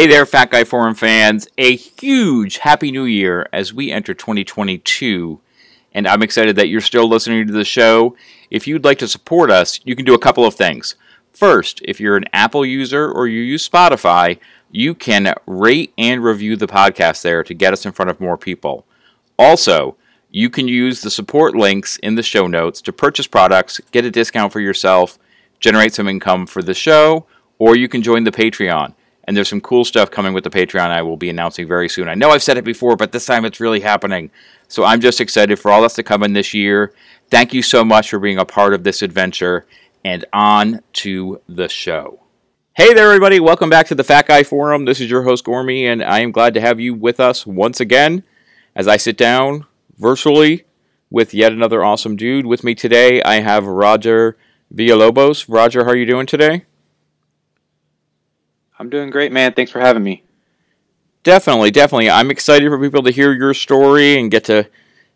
Hey there, Fat Guy Forum fans. A huge Happy New Year as we enter 2022. And I'm excited that you're still listening to the show. If you'd like to support us, you can do a couple of things. First, if you're an Apple user or you use Spotify, you can rate and review the podcast there to get us in front of more people. Also, you can use the support links in the show notes to purchase products, get a discount for yourself, generate some income for the show, or you can join the Patreon. And there's some cool stuff coming with the Patreon I will be announcing very soon. I know I've said it before, but this time it's really happening. So I'm just excited for all that's to come in this year. Thank you so much for being a part of this adventure. And on to the show. Hey there, everybody. Welcome back to the Fat Guy Forum. This is your host, Gormy, and I am glad to have you with us once again as I sit down virtually with yet another awesome dude. With me today, I have Roger Villalobos. Roger, how are you doing today? I'm doing great, man. Thanks for having me. Definitely, definitely. I'm excited for people to hear your story and get to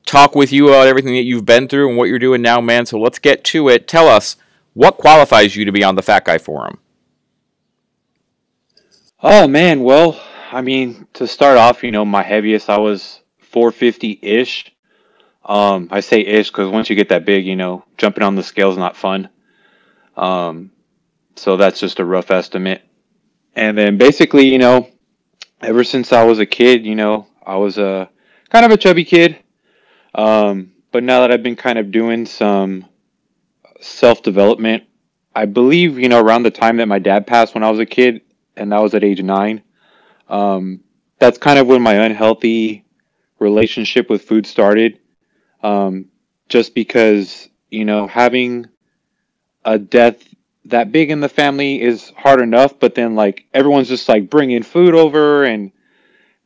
talk with you about everything that you've been through and what you're doing now, man. So let's get to it. Tell us what qualifies you to be on the Fat Guy Forum. Oh man, well, I mean, to start off, you know, my heaviest I was 450 ish. Um, I say ish because once you get that big, you know, jumping on the scale is not fun. Um, so that's just a rough estimate. And then basically, you know, ever since I was a kid, you know, I was a kind of a chubby kid. Um, but now that I've been kind of doing some self development, I believe, you know, around the time that my dad passed when I was a kid, and that was at age nine, um, that's kind of when my unhealthy relationship with food started. Um, just because, you know, having a death that big in the family is hard enough, but then like everyone's just like bringing food over and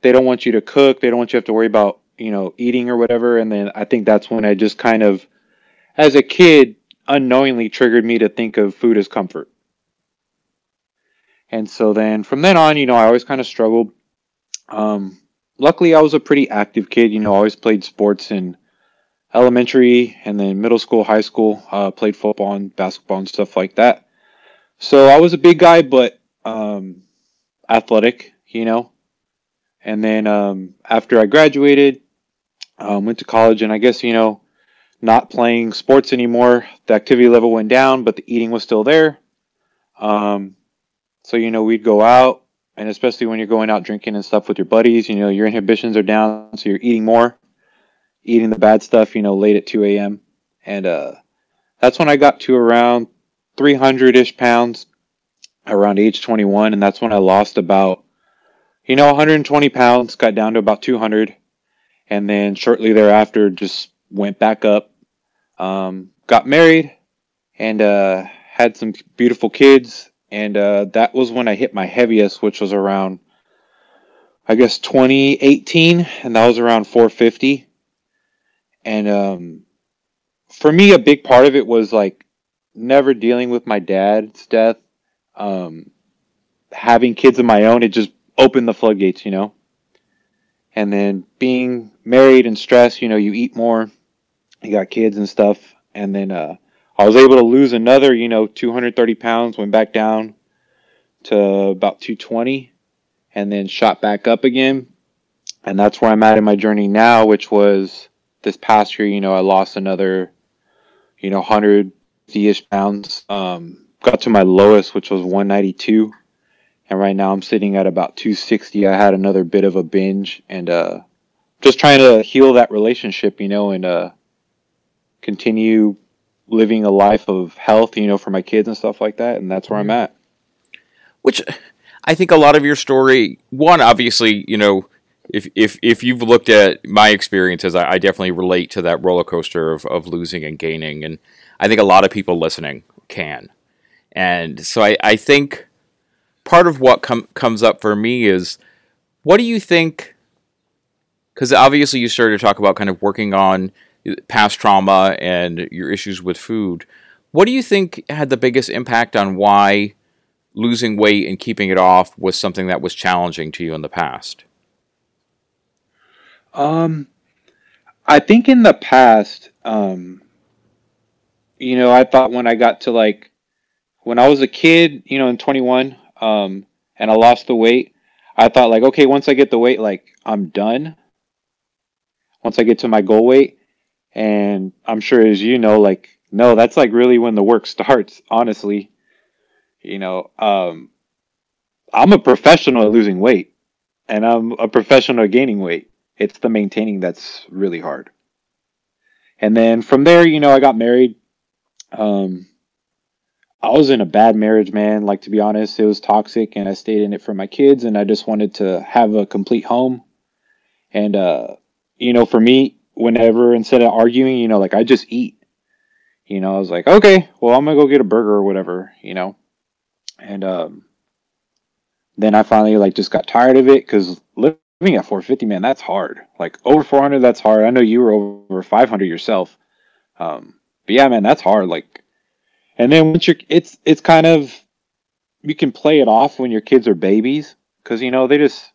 they don't want you to cook. They don't want you to have to worry about, you know, eating or whatever. And then I think that's when I just kind of, as a kid, unknowingly triggered me to think of food as comfort. And so then from then on, you know, I always kind of struggled. Um, luckily, I was a pretty active kid. You know, I always played sports in elementary and then middle school, high school. Uh, played football and basketball and stuff like that. So I was a big guy, but um, athletic, you know. And then um, after I graduated, um, went to college, and I guess you know, not playing sports anymore. The activity level went down, but the eating was still there. Um, so you know, we'd go out, and especially when you're going out drinking and stuff with your buddies, you know, your inhibitions are down, so you're eating more, eating the bad stuff, you know, late at 2 a.m. And uh, that's when I got to around 300 ish pounds around age 21, and that's when I lost about, you know, 120 pounds, got down to about 200, and then shortly thereafter just went back up. Um, got married and uh, had some beautiful kids, and uh, that was when I hit my heaviest, which was around, I guess, 2018, and that was around 450. And um, for me, a big part of it was like never dealing with my dad's death, um, having kids of my own, it just opened the floodgates, you know. And then being married and stressed, you know, you eat more, you got kids and stuff, and then uh, I was able to lose another, you know, 230 pounds, went back down to about 220, and then shot back up again. And that's where I'm at in my journey now, which was this past year, you know, I lost another, you know, 100 ish pounds. Um, got to my lowest, which was 192, and right now I'm sitting at about 260. I had another bit of a binge, and uh, just trying to heal that relationship, you know, and uh, continue living a life of health, you know, for my kids and stuff like that. And that's where I'm mm-hmm. at. Which I think a lot of your story, one, obviously, you know, if if if you've looked at my experiences, I, I definitely relate to that roller coaster of, of losing and gaining, and I think a lot of people listening can. And so I, I think part of what com- comes up for me is what do you think? Because obviously you started to talk about kind of working on past trauma and your issues with food. What do you think had the biggest impact on why losing weight and keeping it off was something that was challenging to you in the past? Um, I think in the past, um, you know, I thought when I got to like when I was a kid, you know, in 21, um, and I lost the weight, I thought like, okay, once I get the weight, like I'm done. Once I get to my goal weight, and I'm sure as you know, like no, that's like really when the work starts. Honestly, you know, um, I'm a professional at losing weight, and I'm a professional at gaining weight. It's the maintaining that's really hard. And then from there, you know, I got married. Um, I was in a bad marriage, man. Like to be honest, it was toxic, and I stayed in it for my kids, and I just wanted to have a complete home. And uh, you know, for me, whenever instead of arguing, you know, like I just eat. You know, I was like, okay, well, I'm gonna go get a burger or whatever, you know. And um, then I finally like just got tired of it because living at 450, man, that's hard. Like over 400, that's hard. I know you were over 500 yourself. Um, but yeah, man, that's hard. Like and then once you're, it's it's kind of you can play it off when your kids are babies because you know they just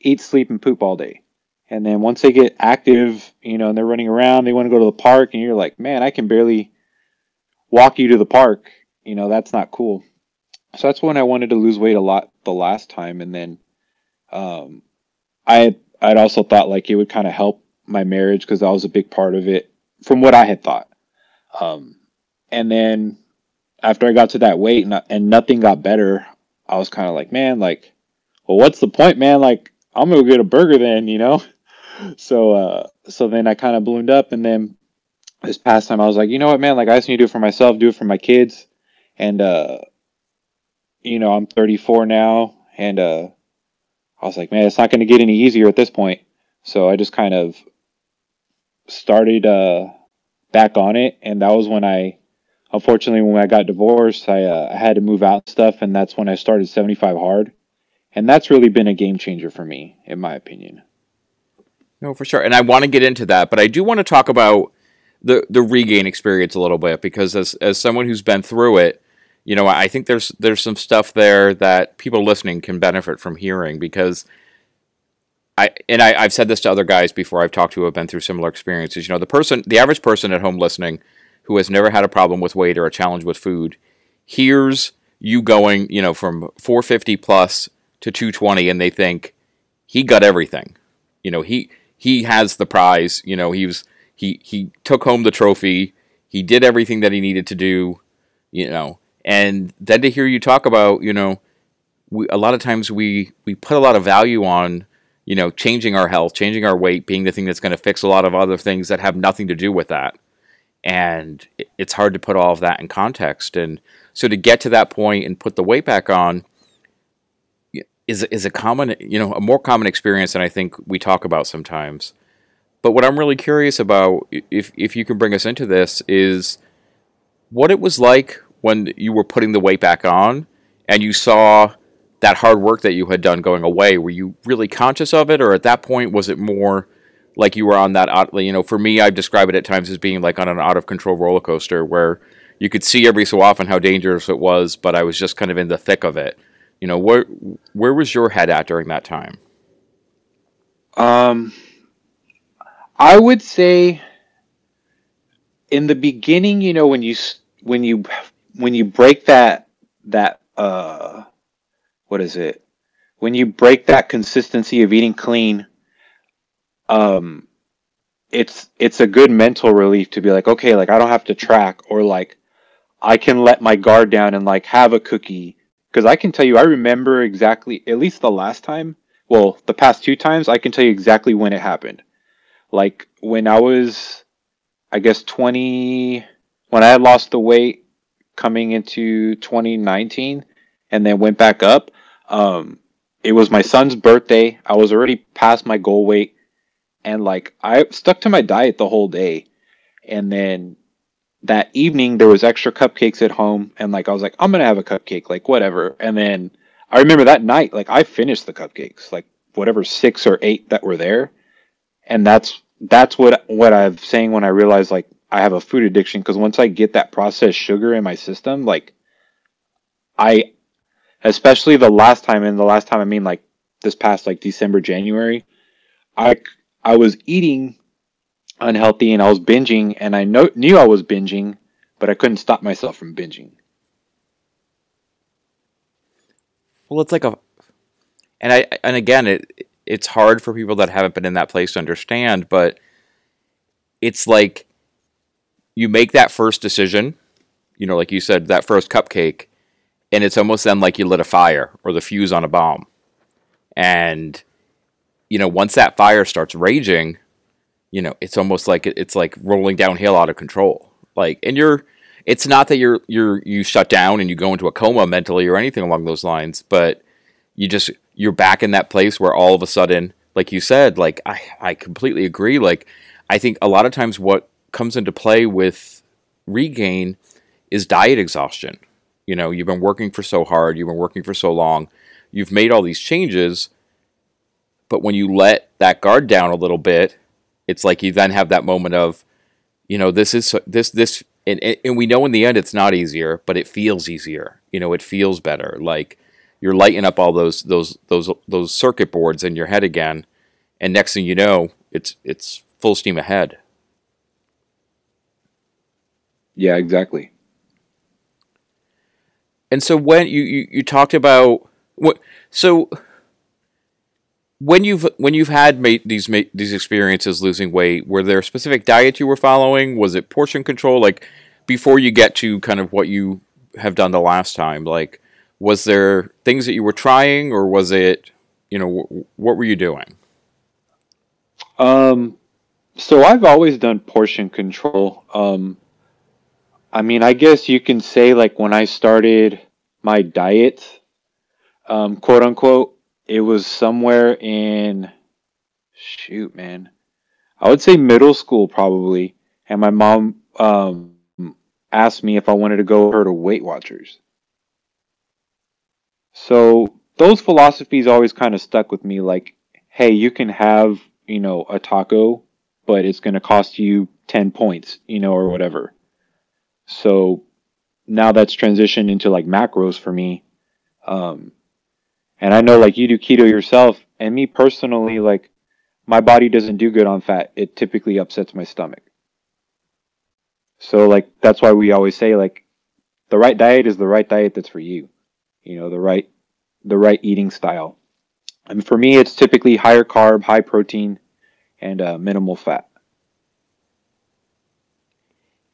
eat, sleep, and poop all day. And then once they get active, you know, and they're running around, they want to go to the park, and you're like, man, I can barely walk you to the park. You know, that's not cool. So that's when I wanted to lose weight a lot the last time, and then um, I had, I'd also thought like it would kind of help my marriage because that was a big part of it from what I had thought. Um, and then after I got to that weight and, and nothing got better, I was kind of like, man, like, well, what's the point, man? Like, I'm gonna get a burger then, you know. So, uh, so then I kind of ballooned up, and then this past time I was like, you know what, man? Like, I just need to do it for myself, do it for my kids, and uh, you know, I'm 34 now, and uh, I was like, man, it's not gonna get any easier at this point. So I just kind of started uh back on it, and that was when I unfortunately, when I got divorced, I, uh, I had to move out stuff, and that's when I started 75 Hard. And that's really been a game changer for me, in my opinion. No, for sure. And I want to get into that, but I do want to talk about the the regain experience a little bit because as as someone who's been through it, you know, I think there's there's some stuff there that people listening can benefit from hearing because I and I, I've said this to other guys before I've talked to who have been through similar experiences. You know, the person, the average person at home listening who has never had a problem with weight or a challenge with food hears you going, you know, from 450 plus to 220 and they think he got everything. You know, he he has the prize, you know, he was he he took home the trophy, he did everything that he needed to do, you know. And then to hear you talk about, you know, we, a lot of times we we put a lot of value on you know changing our health changing our weight being the thing that's going to fix a lot of other things that have nothing to do with that and it's hard to put all of that in context. And so to get to that point and put the weight back on is is a common, you know, a more common experience than I think we talk about sometimes. But what I'm really curious about, if if you can bring us into this, is what it was like when you were putting the weight back on and you saw that hard work that you had done going away. Were you really conscious of it, or at that point was it more like you were on that you know for me i describe it at times as being like on an out of control roller coaster where you could see every so often how dangerous it was but i was just kind of in the thick of it you know where where was your head at during that time um i would say in the beginning you know when you when you when you break that that uh what is it? When you break that consistency of eating clean um it's it's a good mental relief to be like okay like i don't have to track or like i can let my guard down and like have a cookie. Because i can tell you i remember exactly at least the last time well the past two times i can tell you exactly when it happened. Like when i was i guess 20 when i had lost the weight coming into 2019 and then went back up um it was my son's birthday i was already past my goal weight and like I stuck to my diet the whole day. And then that evening there was extra cupcakes at home and like I was like I'm to have a cupcake like whatever. And then I remember that night like I finished the cupcakes like whatever 6 or 8 that were there. And that's that's what what I'm saying when I realized like I have a food addiction because once I get that processed sugar in my system like I especially the last time and the last time I mean like this past like December January I I was eating unhealthy and I was binging, and I know, knew I was binging, but I couldn't stop myself from binging. Well, it's like a and I and again it it's hard for people that haven't been in that place to understand, but it's like you make that first decision, you know, like you said, that first cupcake, and it's almost then like you lit a fire or the fuse on a bomb. And you know, once that fire starts raging, you know, it's almost like it's like rolling downhill out of control. Like, and you're, it's not that you're you're you shut down and you go into a coma mentally or anything along those lines, but you just you're back in that place where all of a sudden, like you said, like I I completely agree. Like I think a lot of times what comes into play with regain is diet exhaustion. You know, you've been working for so hard, you've been working for so long, you've made all these changes, but when you let that guard down a little bit, it's like you then have that moment of, you know, this is this this and, and we know in the end it's not easier, but it feels easier. You know, it feels better. Like you're lighting up all those those those those circuit boards in your head again, and next thing you know, it's it's full steam ahead. Yeah, exactly. And so when you you, you talked about what so when you've when you've had made these these experiences losing weight, were there specific diet you were following? Was it portion control? Like before you get to kind of what you have done the last time, like was there things that you were trying, or was it, you know, what were you doing? Um, so I've always done portion control. Um, I mean, I guess you can say like when I started my diet, um, quote unquote, it was somewhere in shoot, man. I would say middle school probably. And my mom um, asked me if I wanted to go her to Weight Watchers. So those philosophies always kind of stuck with me like, hey, you can have, you know, a taco, but it's going to cost you 10 points, you know, or whatever. So now that's transitioned into like macros for me. Um, and I know like you do keto yourself, and me personally, like my body doesn't do good on fat. It typically upsets my stomach. So like that's why we always say like the right diet is the right diet that's for you. You know, the right the right eating style. And for me it's typically higher carb, high protein, and uh, minimal fat.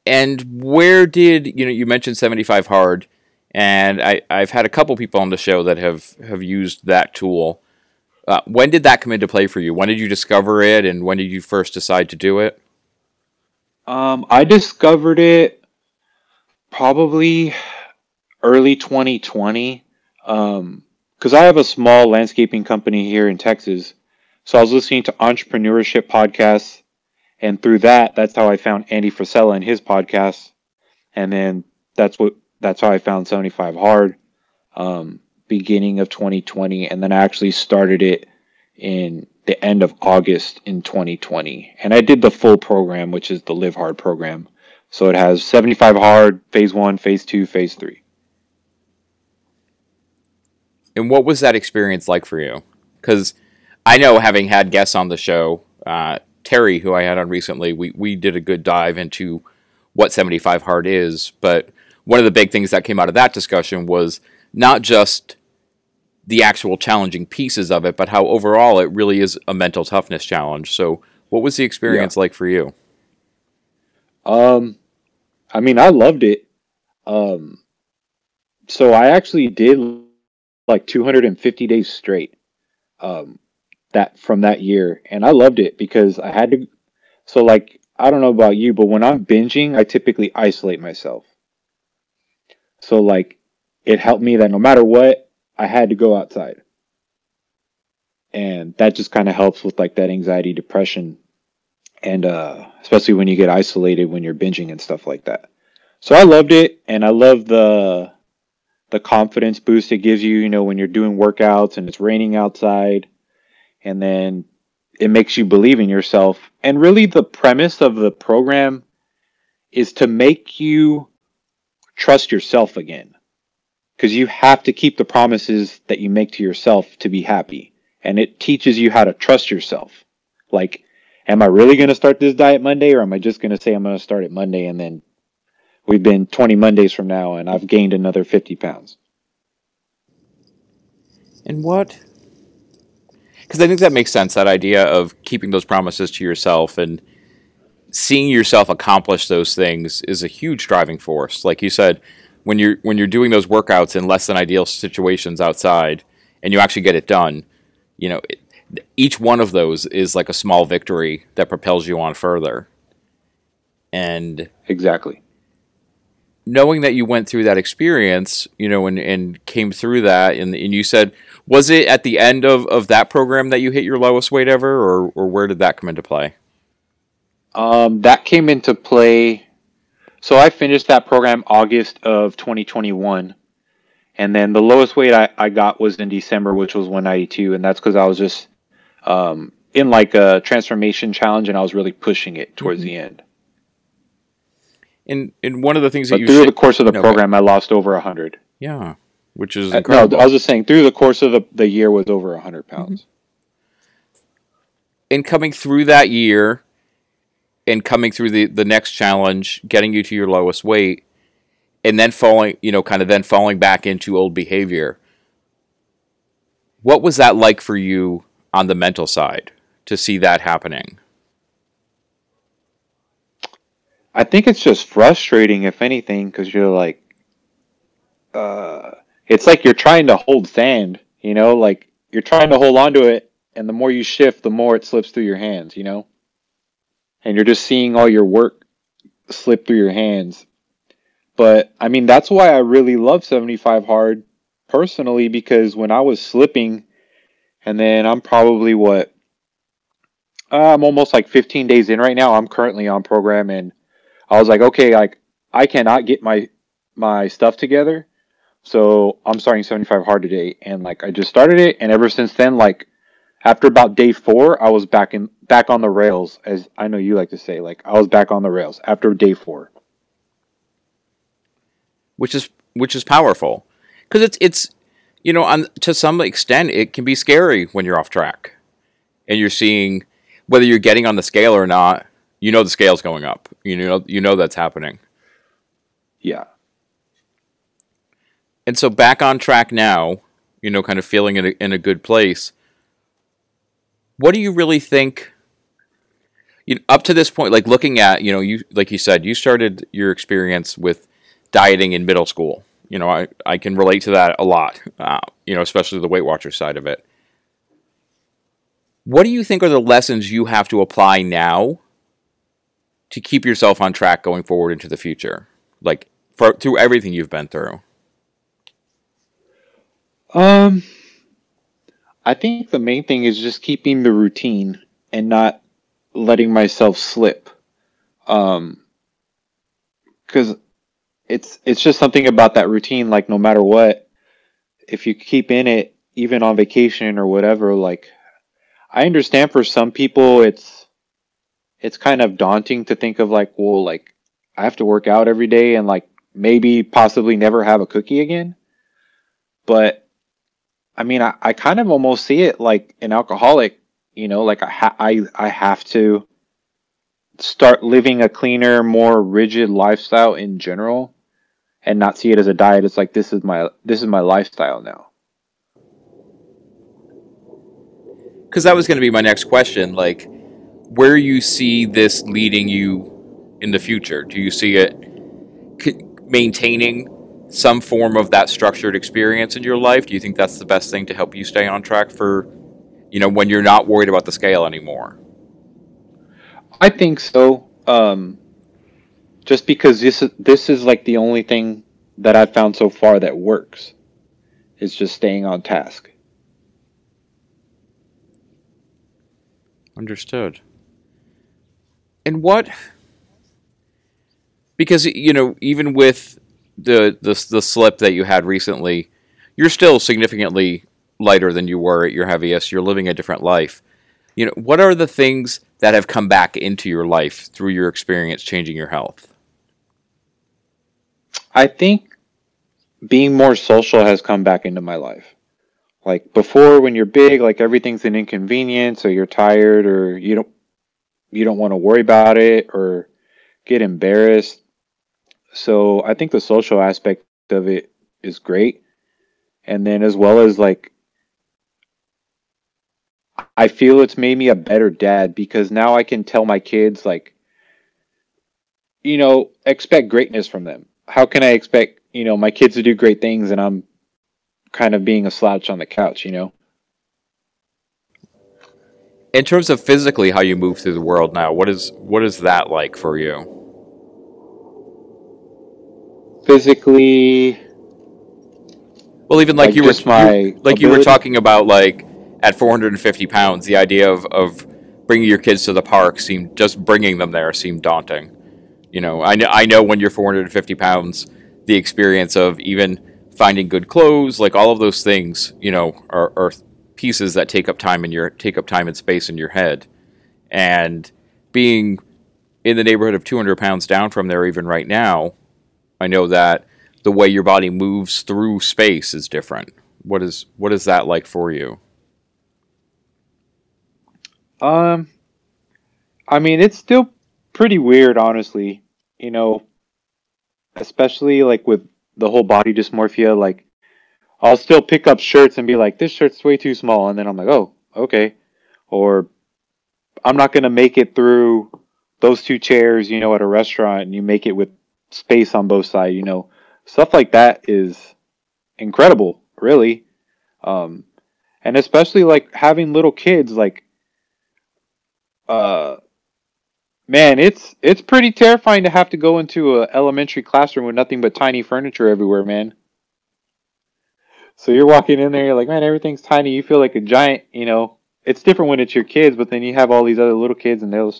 And where did you know you mentioned 75 hard? and I, I've had a couple people on the show that have have used that tool. Uh, when did that come into play for you? When did you discover it, and when did you first decide to do it? Um, I discovered it probably early 2020 because um, I have a small landscaping company here in Texas. So I was listening to entrepreneurship podcasts, and through that, that's how I found Andy Frisella and his podcast, and then that's what that's how I found 75 Hard, um, beginning of 2020, and then I actually started it in the end of August in 2020. And I did the full program, which is the Live Hard program. So it has 75 Hard, Phase 1, Phase 2, Phase 3. And what was that experience like for you? Because I know having had guests on the show, uh, Terry, who I had on recently, we, we did a good dive into what 75 Hard is, but one of the big things that came out of that discussion was not just the actual challenging pieces of it, but how overall it really is a mental toughness challenge. So, what was the experience yeah. like for you? Um, I mean, I loved it. Um, so I actually did like 250 days straight. Um, that from that year, and I loved it because I had to. So, like, I don't know about you, but when I'm binging, I typically isolate myself. So like it helped me that no matter what, I had to go outside. And that just kind of helps with like that anxiety, depression, and uh, especially when you get isolated when you're binging and stuff like that. So I loved it, and I love the the confidence boost it gives you. You know, when you're doing workouts and it's raining outside, and then it makes you believe in yourself. And really, the premise of the program is to make you trust yourself again. Because you have to keep the promises that you make to yourself to be happy. And it teaches you how to trust yourself. Like, am I really going to start this diet Monday or am I just going to say I'm going to start it Monday and then we've been 20 Mondays from now and I've gained another 50 pounds? And what because I think that makes sense. That idea of keeping those promises to yourself and seeing yourself accomplish those things is a huge driving force. Like you said, when you're when you're doing those workouts in less than ideal situations outside, and you actually get it done, you know, it, each one of those is like a small victory that propels you on further. And exactly knowing that you went through that experience, you know, and, and came through that, and, and you said, was it at the end of, of that program that you hit your lowest weight ever, or, or where did that come into play? Um, that came into play. So I finished that program August of 2021. And then the lowest weight I, I got was in December, which was 192. And that's because I was just um, in like a transformation challenge and I was really pushing it towards mm-hmm. the end. And, and one of the things but that you through the course of the no, program, I lost over 100. Yeah, which is incredible. Uh, no, I was just saying through the course of the, the year was over 100 pounds. Mm-hmm. And coming through that year, and coming through the, the next challenge, getting you to your lowest weight, and then falling, you know, kind of then falling back into old behavior. What was that like for you on the mental side to see that happening? I think it's just frustrating, if anything, because you're like, uh, it's like you're trying to hold sand, you know, like you're trying to hold on to it, and the more you shift, the more it slips through your hands, you know? and you're just seeing all your work slip through your hands. But I mean, that's why I really love 75 hard personally because when I was slipping, and then I'm probably what I'm almost like 15 days in right now. I'm currently on program, and I was like, okay, like I cannot get my my stuff together, so I'm starting 75 hard today, and like I just started it, and ever since then, like after about day four, I was back in back on the rails, as I know you like to say. Like I was back on the rails after day four, which is which is powerful because it's it's you know on to some extent it can be scary when you're off track and you're seeing whether you're getting on the scale or not. You know the scale's going up. You know you know that's happening. Yeah. And so back on track now, you know, kind of feeling in a, in a good place what do you really think? You know, up to this point, like looking at, you know, you like you said, you started your experience with dieting in middle school. You know, I, I can relate to that a lot. Uh, you know, especially the Weight Watcher side of it. What do you think are the lessons you have to apply now to keep yourself on track going forward into the future? Like for through everything you've been through. Um I think the main thing is just keeping the routine and not letting myself slip. Um, because it's it's just something about that routine. Like no matter what, if you keep in it, even on vacation or whatever, like I understand for some people it's it's kind of daunting to think of like, well, like I have to work out every day and like maybe possibly never have a cookie again. But I mean, I, I kind of almost see it like an alcoholic, you know, like I, ha- I, I have to start living a cleaner, more rigid lifestyle in general and not see it as a diet. It's like, this is my, this is my lifestyle now. Cause that was going to be my next question. Like where you see this leading you in the future? Do you see it maintaining some form of that structured experience in your life? Do you think that's the best thing to help you stay on track for, you know, when you're not worried about the scale anymore? I think so. Um, just because this is this is like the only thing that I've found so far that works. Is just staying on task. Understood. And what? Because you know, even with the the the slip that you had recently, you're still significantly lighter than you were at your heaviest. You're living a different life. You know, what are the things that have come back into your life through your experience changing your health? I think being more social has come back into my life. Like before when you're big, like everything's an inconvenience or you're tired or you don't you don't want to worry about it or get embarrassed so I think the social aspect of it is great. And then as well as like I feel it's made me a better dad because now I can tell my kids like you know, expect greatness from them. How can I expect, you know, my kids to do great things and I'm kind of being a slouch on the couch, you know? In terms of physically how you move through the world now, what is what is that like for you? Physically Well, even like, like you were my you, like ability? you were talking about like at 450 pounds, the idea of, of bringing your kids to the park seemed just bringing them there seemed daunting. You know, I know I know when you're 450 pounds, the experience of even finding good clothes, like all of those things, you know, are, are pieces that take up time in your take up time and space in your head, and being in the neighborhood of 200 pounds down from there, even right now, I know that the way your body moves through space is different. What is what is that like for you? Um, I mean, it's still pretty weird, honestly. You know, especially like with the whole body dysmorphia. Like, I'll still pick up shirts and be like, "This shirt's way too small," and then I'm like, "Oh, okay," or I'm not gonna make it through those two chairs, you know, at a restaurant, and you make it with space on both sides. You know, stuff like that is incredible, really. Um, and especially like having little kids, like, uh, man, it's it's pretty terrifying to have to go into an elementary classroom with nothing but tiny furniture everywhere, man. So you're walking in there, you're like, man, everything's tiny. You feel like a giant, you know. It's different when it's your kids, but then you have all these other little kids, and they'll,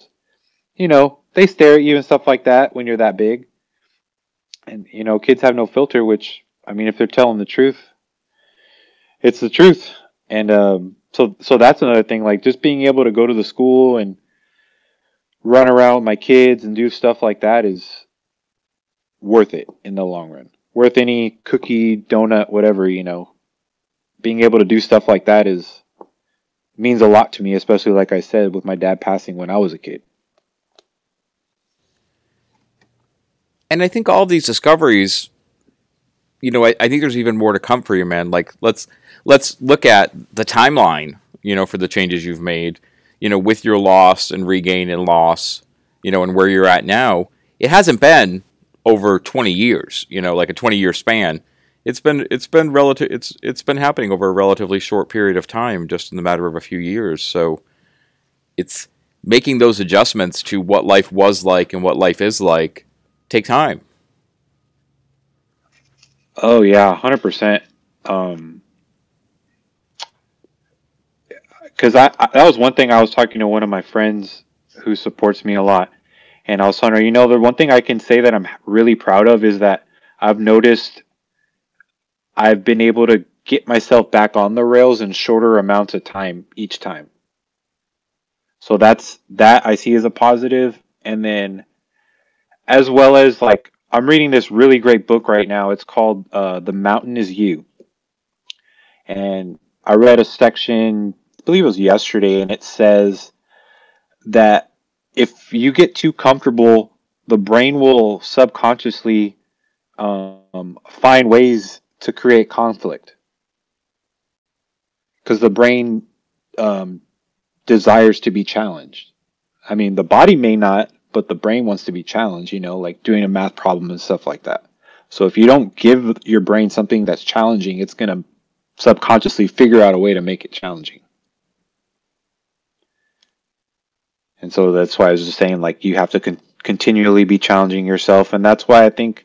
you know, they stare at you and stuff like that when you're that big. And you know, kids have no filter. Which, I mean, if they're telling the truth, it's the truth. And um, so, so that's another thing. Like just being able to go to the school and run around with my kids and do stuff like that is worth it in the long run. Worth any cookie, donut, whatever, you know. Being able to do stuff like that is means a lot to me, especially like I said with my dad passing when I was a kid. And I think all these discoveries, you know, I, I think there's even more to come for you, man. Like let's let's look at the timeline, you know, for the changes you've made you know, with your loss and regain and loss, you know, and where you're at now, it hasn't been over 20 years, you know, like a 20 year span. It's been it's been relative it's it's been happening over a relatively short period of time, just in the matter of a few years. So it's making those adjustments to what life was like and what life is like take time. Oh yeah, hundred um, percent. because I, I, that was one thing I was talking to one of my friends who supports me a lot, and I was telling her, you know, the one thing I can say that I'm really proud of is that I've noticed I've been able to get myself back on the rails in shorter amounts of time each time. So that's that I see as a positive, and then as well as like I'm reading this really great book right now. It's called uh, "The Mountain Is You," and I read a section I believe it was yesterday, and it says that if you get too comfortable, the brain will subconsciously um, find ways to create conflict because the brain um, desires to be challenged. I mean, the body may not, but the brain wants to be challenged, you know, like doing a math problem and stuff like that. So if you don't give your brain something that's challenging, it's going to subconsciously figure out a way to make it challenging. And so that's why I was just saying, like, you have to con- continually be challenging yourself. And that's why I think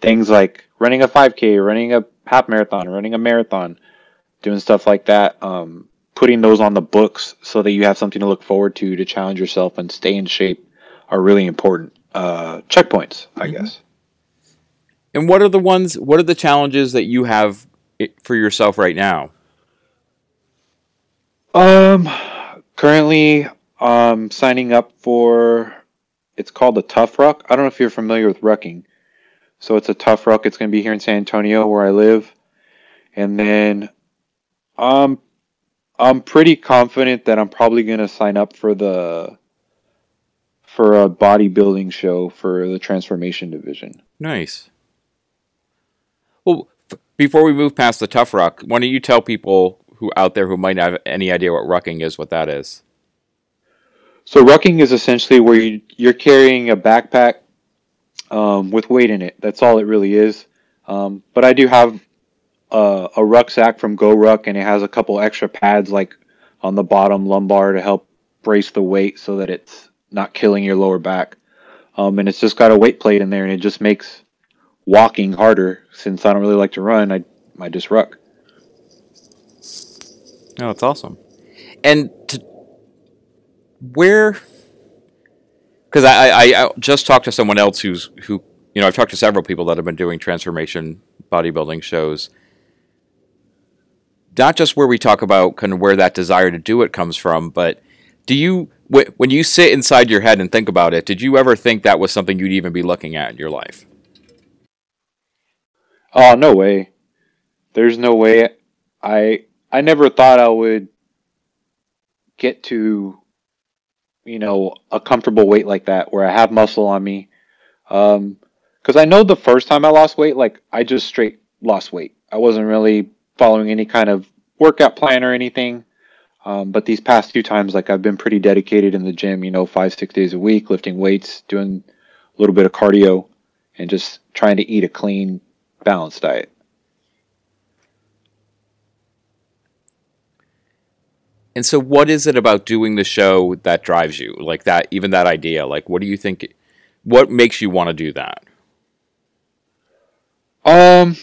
things like running a 5K, running a half marathon, running a marathon, doing stuff like that, um, putting those on the books so that you have something to look forward to to challenge yourself and stay in shape are really important uh, checkpoints, I mm-hmm. guess. And what are the ones? What are the challenges that you have for yourself right now? Um, currently um, signing up for. It's called the Tough Ruck. I don't know if you're familiar with rucking. So it's a Tough Ruck. It's going to be here in San Antonio where I live, and then um, I'm pretty confident that I'm probably going to sign up for the for a bodybuilding show for the transformation division. Nice. Well, f- before we move past the Tough Ruck, why don't you tell people who out there who might not have any idea what rucking is, what that is. So rucking is essentially where you, you're carrying a backpack um, with weight in it. That's all it really is. Um, but I do have a, a rucksack from GoRuck, and it has a couple extra pads like on the bottom lumbar to help brace the weight so that it's not killing your lower back. Um, and it's just got a weight plate in there, and it just makes walking harder. Since I don't really like to run, I I just ruck. Oh, that's awesome. And to where because I, I, I just talked to someone else who's who you know I've talked to several people that have been doing transformation bodybuilding shows. Not just where we talk about kind of where that desire to do it comes from, but do you when you sit inside your head and think about it, did you ever think that was something you'd even be looking at in your life? Oh no way! There's no way. I I never thought I would get to you know, a comfortable weight like that where I have muscle on me. Um, cause I know the first time I lost weight, like I just straight lost weight. I wasn't really following any kind of workout plan or anything. Um, but these past few times, like I've been pretty dedicated in the gym, you know, five, six days a week, lifting weights, doing a little bit of cardio, and just trying to eat a clean, balanced diet. And so, what is it about doing the show that drives you? Like that, even that idea. Like, what do you think? What makes you want to do that? Um,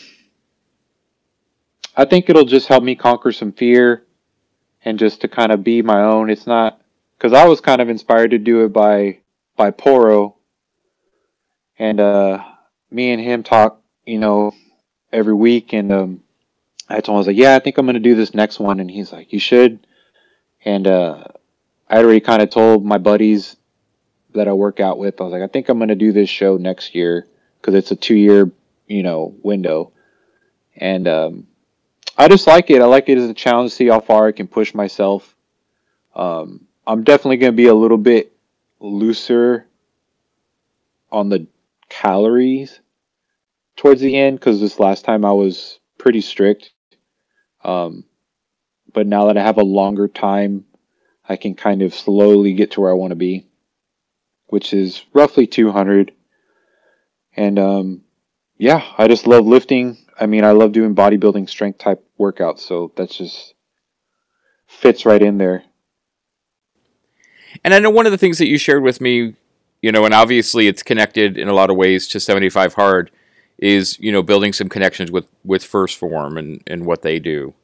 I think it'll just help me conquer some fear, and just to kind of be my own. It's not because I was kind of inspired to do it by by Poro, and uh, me and him talk, you know, every week, and um, I told him I was like, yeah, I think I'm gonna do this next one, and he's like, you should and uh, I already kind of told my buddies that I work out with, I was like, I think I'm going to do this show next year because it's a two year, you know, window. And um, I just like it. I like it as a challenge to see how far I can push myself. Um, I'm definitely going to be a little bit looser on the calories towards the end because this last time I was pretty strict. Um, but now that I have a longer time, I can kind of slowly get to where I want to be, which is roughly 200. And um, yeah, I just love lifting. I mean, I love doing bodybuilding strength type workouts, so that's just fits right in there. And I know one of the things that you shared with me, you know, and obviously it's connected in a lot of ways to 75 Hard, is you know building some connections with with 1st Form and and what they do.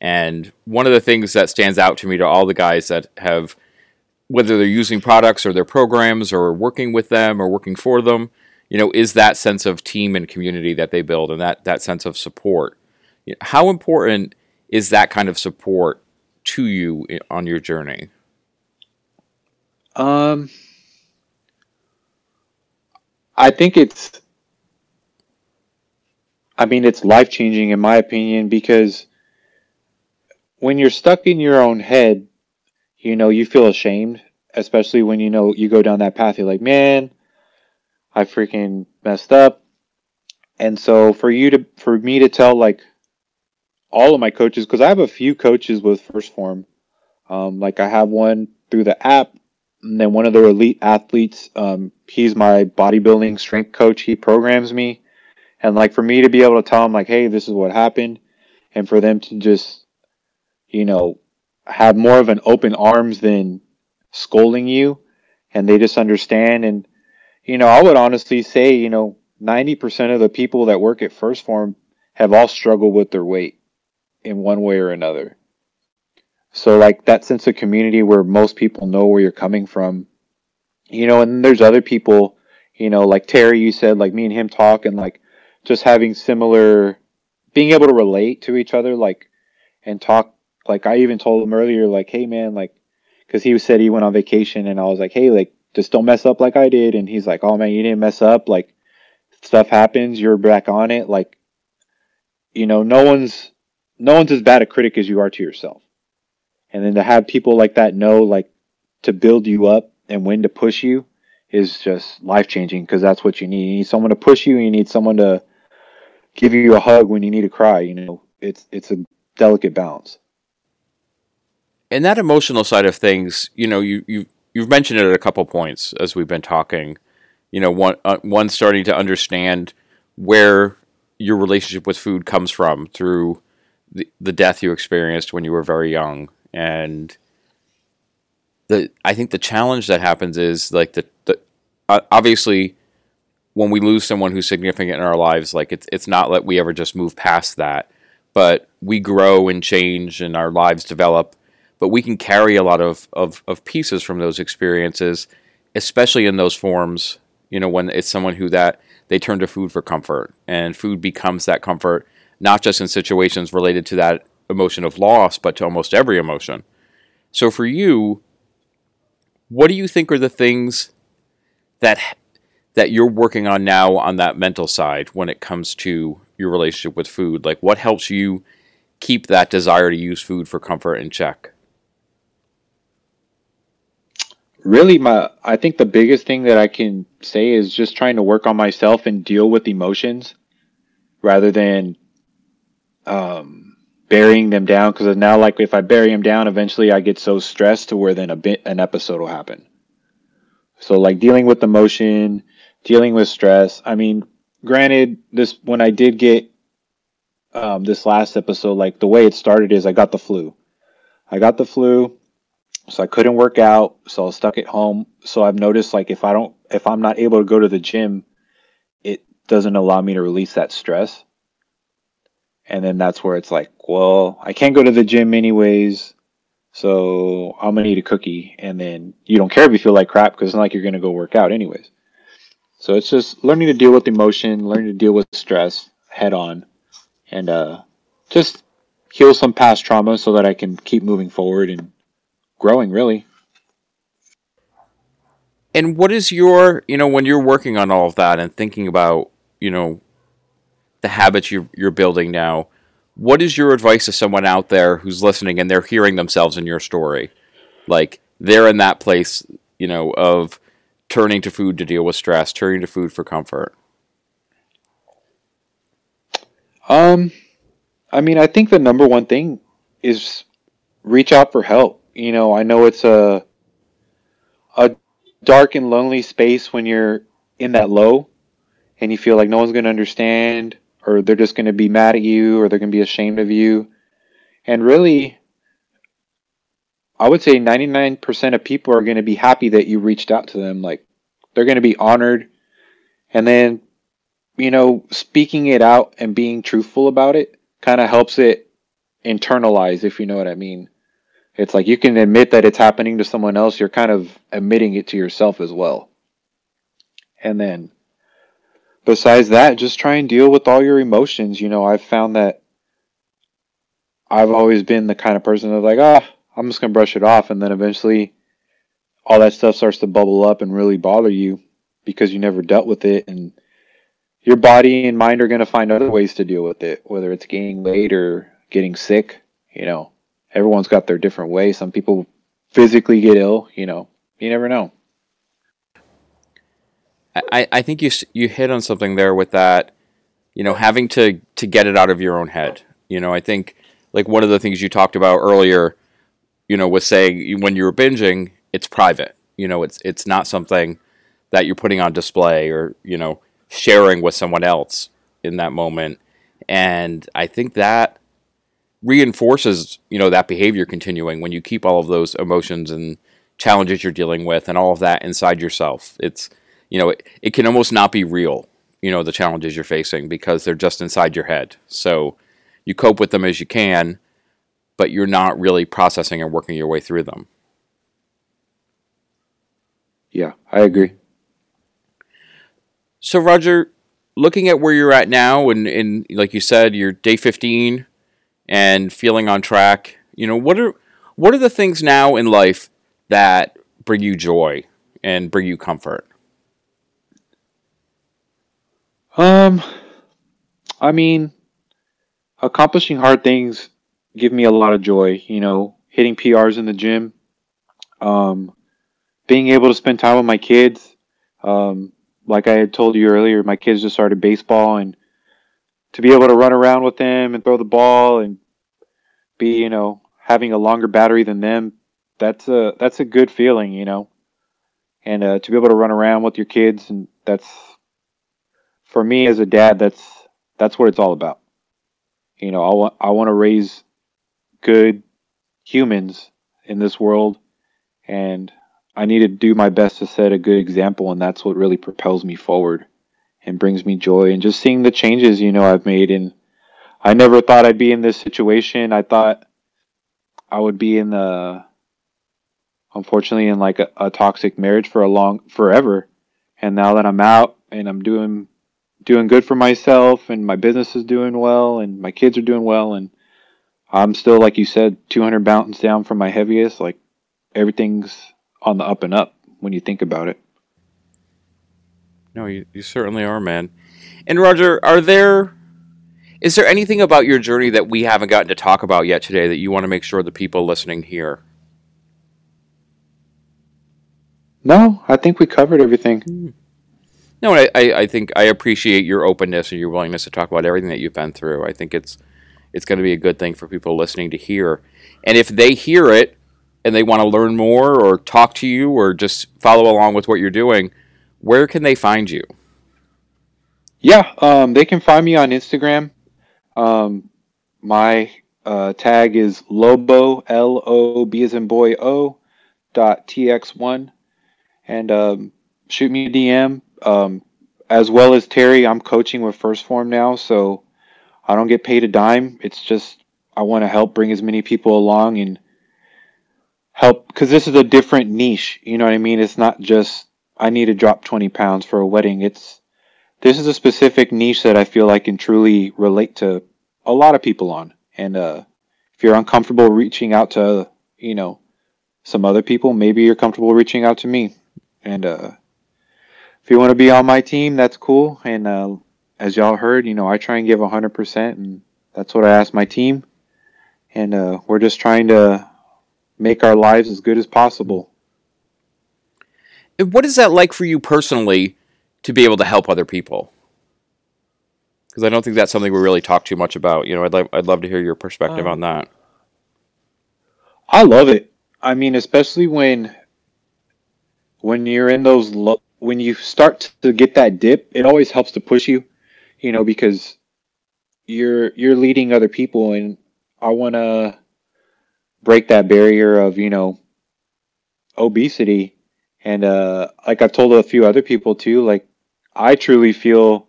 And one of the things that stands out to me to all the guys that have, whether they're using products or their programs or working with them or working for them, you know, is that sense of team and community that they build and that, that sense of support. How important is that kind of support to you on your journey? Um, I think it's, I mean, it's life changing in my opinion because when you're stuck in your own head, you know, you feel ashamed, especially when you know you go down that path. You're like, man, I freaking messed up. And so for you to, for me to tell like all of my coaches, because I have a few coaches with 1st form. Um, like I have one through the app, and then one of the elite athletes. Um, he's my bodybuilding strength coach. He programs me, and like for me to be able to tell him like, hey, this is what happened, and for them to just you know, have more of an open arms than scolding you and they just understand and you know, I would honestly say, you know, 90% of the people that work at 1st Form have all struggled with their weight in one way or another. So like that sense of community where most people know where you're coming from. You know, and there's other people, you know, like Terry you said like me and him talk and like just having similar being able to relate to each other like and talk like I even told him earlier, like, hey man, like, because he said he went on vacation, and I was like, hey, like, just don't mess up like I did, and he's like, oh man, you didn't mess up, like, stuff happens, you're back on it, like, you know, no one's no one's as bad a critic as you are to yourself, and then to have people like that know, like, to build you up and when to push you is just life changing because that's what you need. You need someone to push you, you need someone to give you a hug when you need to cry. You know, it's it's a delicate balance. and that emotional side of things, you know, you you you've mentioned it at a couple points as we've been talking. You know, one uh, one starting to understand where your relationship with food comes from through the, the death you experienced when you were very young and the I think the challenge that happens is like the, the uh, obviously when we lose someone who's significant in our lives like it's it's not that we ever just move past that but we grow and change and our lives develop but we can carry a lot of, of, of pieces from those experiences especially in those forms you know when it's someone who that they turn to food for comfort. And food becomes that comfort not just in situations related to that emotion of loss but to almost every emotion. So for you what do you think are the things that that you're working on now on that mental side when it comes to your relationship with food? Like what helps you keep that desire to use food for comfort in check really my i think the biggest thing that i can say is just trying to work on myself and deal with emotions rather than um, burying them down. Because now like if i bury them down eventually i get so stressed to where then a bit an episode will happen. So like dealing with emotion dealing with stress i mean granted this when i did get um, this last episode like the way it started is i got the flu. I got the flu so I couldn't work out, so I was stuck at home. So I've noticed like if I don't if I'm not able to go to the gym, it doesn't allow me to release that stress. And then that's where it's like, well, I can't go to the gym anyways. So I'm gonna eat a cookie, and then you don't care if you feel like crap because it's not like you're gonna go work out anyways. So it's just learning to deal with emotion, learning to deal with stress head on, and uh, just heal some past trauma so that I can keep moving forward and growing really. And what is your, you know, when you're working on all of that and thinking about, you know, the habits you're, you're building now, what is your advice to someone out there who's listening and they're hearing themselves in your story? Like they're in that place, you know, of turning to food to deal with stress, turning to food for comfort. Um, I mean, I think the number one thing is reach out for help you know, I know it's a a dark and lonely space when you're in that low and you feel like no one's going to understand or they're just going to be mad at you or they're going to be ashamed of you. And really I would say 99% of people are going to be happy that you reached out to them like they're going to be honored and then you know, speaking it out and being truthful about it kind of helps it internalize if you know what I mean it's like you can admit that it's happening to someone else, you're kind of admitting it to yourself as well. And then besides that, just try and deal with all your emotions. You know, I've found that I've always been the kind of person that's like, ah, oh, I'm just gonna brush it off, and then eventually all that stuff starts to bubble up and really bother you because you never dealt with it and your body and mind are going to find other ways to deal with it whether it's gaining weight or getting sick you know everyone's got their different way. Some people physically get ill, you know, you never know. I, I think you you hit on something there with that, you know, having to to get it out of your own head. You know, I think like one of the things you talked about earlier, you know, was saying when you were binging, it's private. You know, it's it's not something that you're putting on display or you know sharing with someone else in that moment. And I think that reinforces you know that behavior continuing when you keep all of those emotions and challenges you're dealing with and all of that inside yourself. It's you know it, it can almost not be real you know the challenges you're facing because they're just inside your head. So you cope with them as you can but you're not really processing and working your way through them. Yeah i agree. So roger looking at where you're at now and, and like you said you're day 15 and feeling on track. You know, what are what are the things now in life that bring you joy and bring you comfort? Um, I mean, accomplishing hard things give me a lot of joy. You know, hitting PRs in the gym, um, being able to spend time with my kids. Um, like I had told you earlier, my kids just started baseball, and to be able to run around with them and throw the ball and be, you know, having a longer battery than them, that's a that's a good feeling, you know. And uh, to be able to run around with your kids, and that's for me as a dad, that's that's what it's all about. You know, I want I want to raise good humans in this world, and I need to do my best to set a good example, and that's what really propels me forward and brings me joy. And just seeing the changes, you know, I've made. And I never thought I'd be in this situation. I thought I would be in the, unfortunately, in like a, a toxic marriage for a long, forever. And now that I'm out and I'm doing doing good for myself and my business is doing well and my kids are doing well and I'm still like you said 200 pounds down from my heaviest like everything's on the up and up when you think about it no you, you certainly are man and Roger are there is there anything about your journey that we haven't gotten to talk about yet today that you want to make sure the people listening hear no I think we covered everything mm. No, I, I think I appreciate your openness and your willingness to talk about everything that you've been through. I think it's it's going to be a good thing for people listening to hear. And if they hear it and they want to learn more or talk to you or just follow along with what you're doing, where can they find you? Yeah, um, they can find me on Instagram. Um, my uh, tag is Lobo L O B as in boy O dot TX one, and um, shoot me a DM um, as well as Terry, I'm coaching with 1st Phorm now, so I don't get paid a dime. It's just I want to help bring as many people along and help because this is a different niche. You know what I mean? It's not just I need to drop 20 pounds for a wedding. It's this is a specific niche that I feel I can truly relate to a lot of people on. And uh, if you're uncomfortable reaching out to, you know, some other people, maybe you're comfortable reaching out to me. And uh, if you want to be on my team, that's cool. And uh, as y'all heard, you know, I try and give 100%, and that's what I ask my team. And uh, we're just trying to make our lives as good as possible. What is that like for you personally to be able to help other people? Because I don't think that's something we really talk too much about. You know, I'd, like, I'd love to hear your perspective um, on that. I love it. I mean, especially when when you're in those low, when you start to get that dip, it always helps to push you, you know, because you're you're leading other people, and I want to break that barrier of you know obesity, and uh, like I've told a few other people too, like I truly feel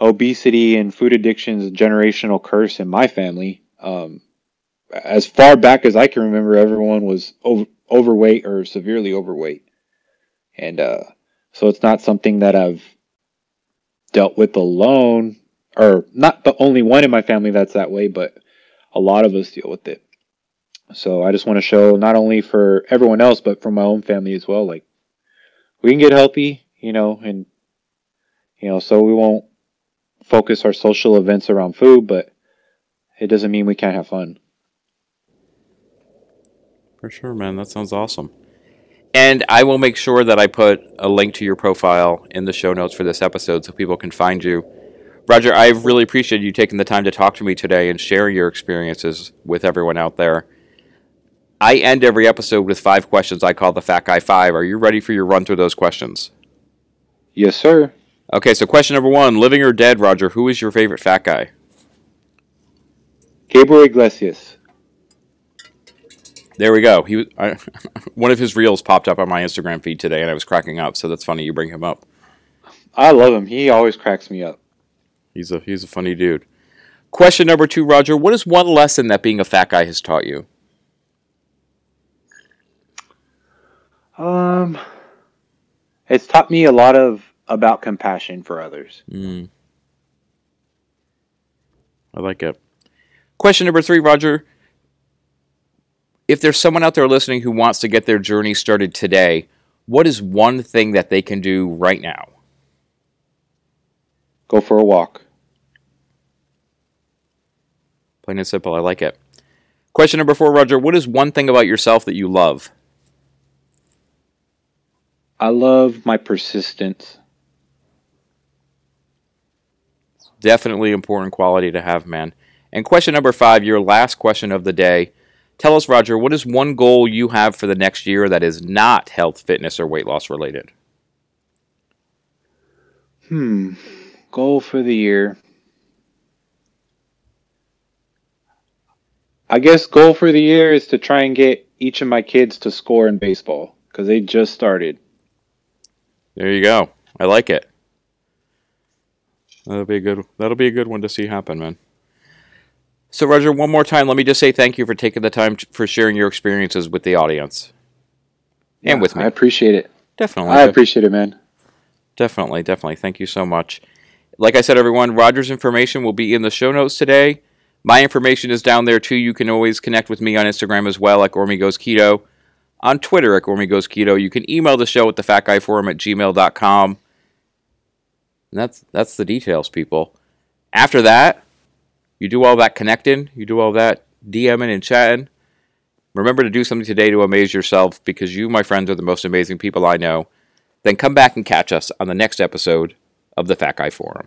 obesity and food addiction is a generational curse in my family. Um, as far back as I can remember, everyone was over, overweight or severely overweight, and uh, so it's not something that I've dealt with alone, or not the only one in my family that's that way, but a lot of us deal with it. So I just want to show not only for everyone else, but for my own family as well. Like we can get healthy, you know, and you know, so we won't focus our social events around food, but it doesn't mean we can't have fun. For sure, man. That sounds awesome. And I will make sure that I put a link to your profile in the show notes for this episode so people can find you. Roger, I really appreciate you taking the time to talk to me today and share your experiences with everyone out there. I end every episode with five questions I call the Fat Guy Five. Are you ready for your run through those questions? Yes, sir. Okay, so question number one living or dead, Roger, who is your favorite fat guy? Gabriel Iglesias. There we go. He I, one of his reels popped up on my Instagram feed today, and I was cracking up. So that's funny you bring him up. I love him. He always cracks me up. He's a he's a funny dude. Question number two, Roger. What is one lesson that being a fat guy has taught you? Um, it's taught me a lot of about compassion for others. Mm. I like it. Question number three, Roger if there's someone out there listening who wants to get their journey started today, what is one thing that they can do right now? Go for a walk. Plain and simple. I like it. Question number four, Roger. What is one thing about yourself that you love? I love my persistence. Definitely important quality to have, man. And question number five, your last question of the day. Tell us, Roger, what is one goal you have for the next year that is not health, fitness, or weight loss related? Hmm. Goal for the year. I guess goal for the year is to try and get each of my kids to score in baseball because they just started. There you go. I like it. That'll be a good. That'll be a good one to see happen, man. So, Roger, one more time, let me just say thank you for taking the time for sharing your experiences with the audience and Yeah, with me. I appreciate it. definitely, I appreciate it, man. definitely, definitely. Thank you so much. Like I said, everyone, Roger's information will be in the show notes today. My information is down there too. You can always connect with me on Instagram as well, like Gormy Goes Keto. On Twitter, at Gormy Goes Keto. You can email the show at the Fat Guy Forum at gmail.com. And that's that's the details, people. After that, you do all that connecting, you do all that DMing and chatting. Remember to do something today to amaze yourself because you, my friends, are the most amazing people I know. Then come back and catch us on the next episode of the Fat Guy Forum.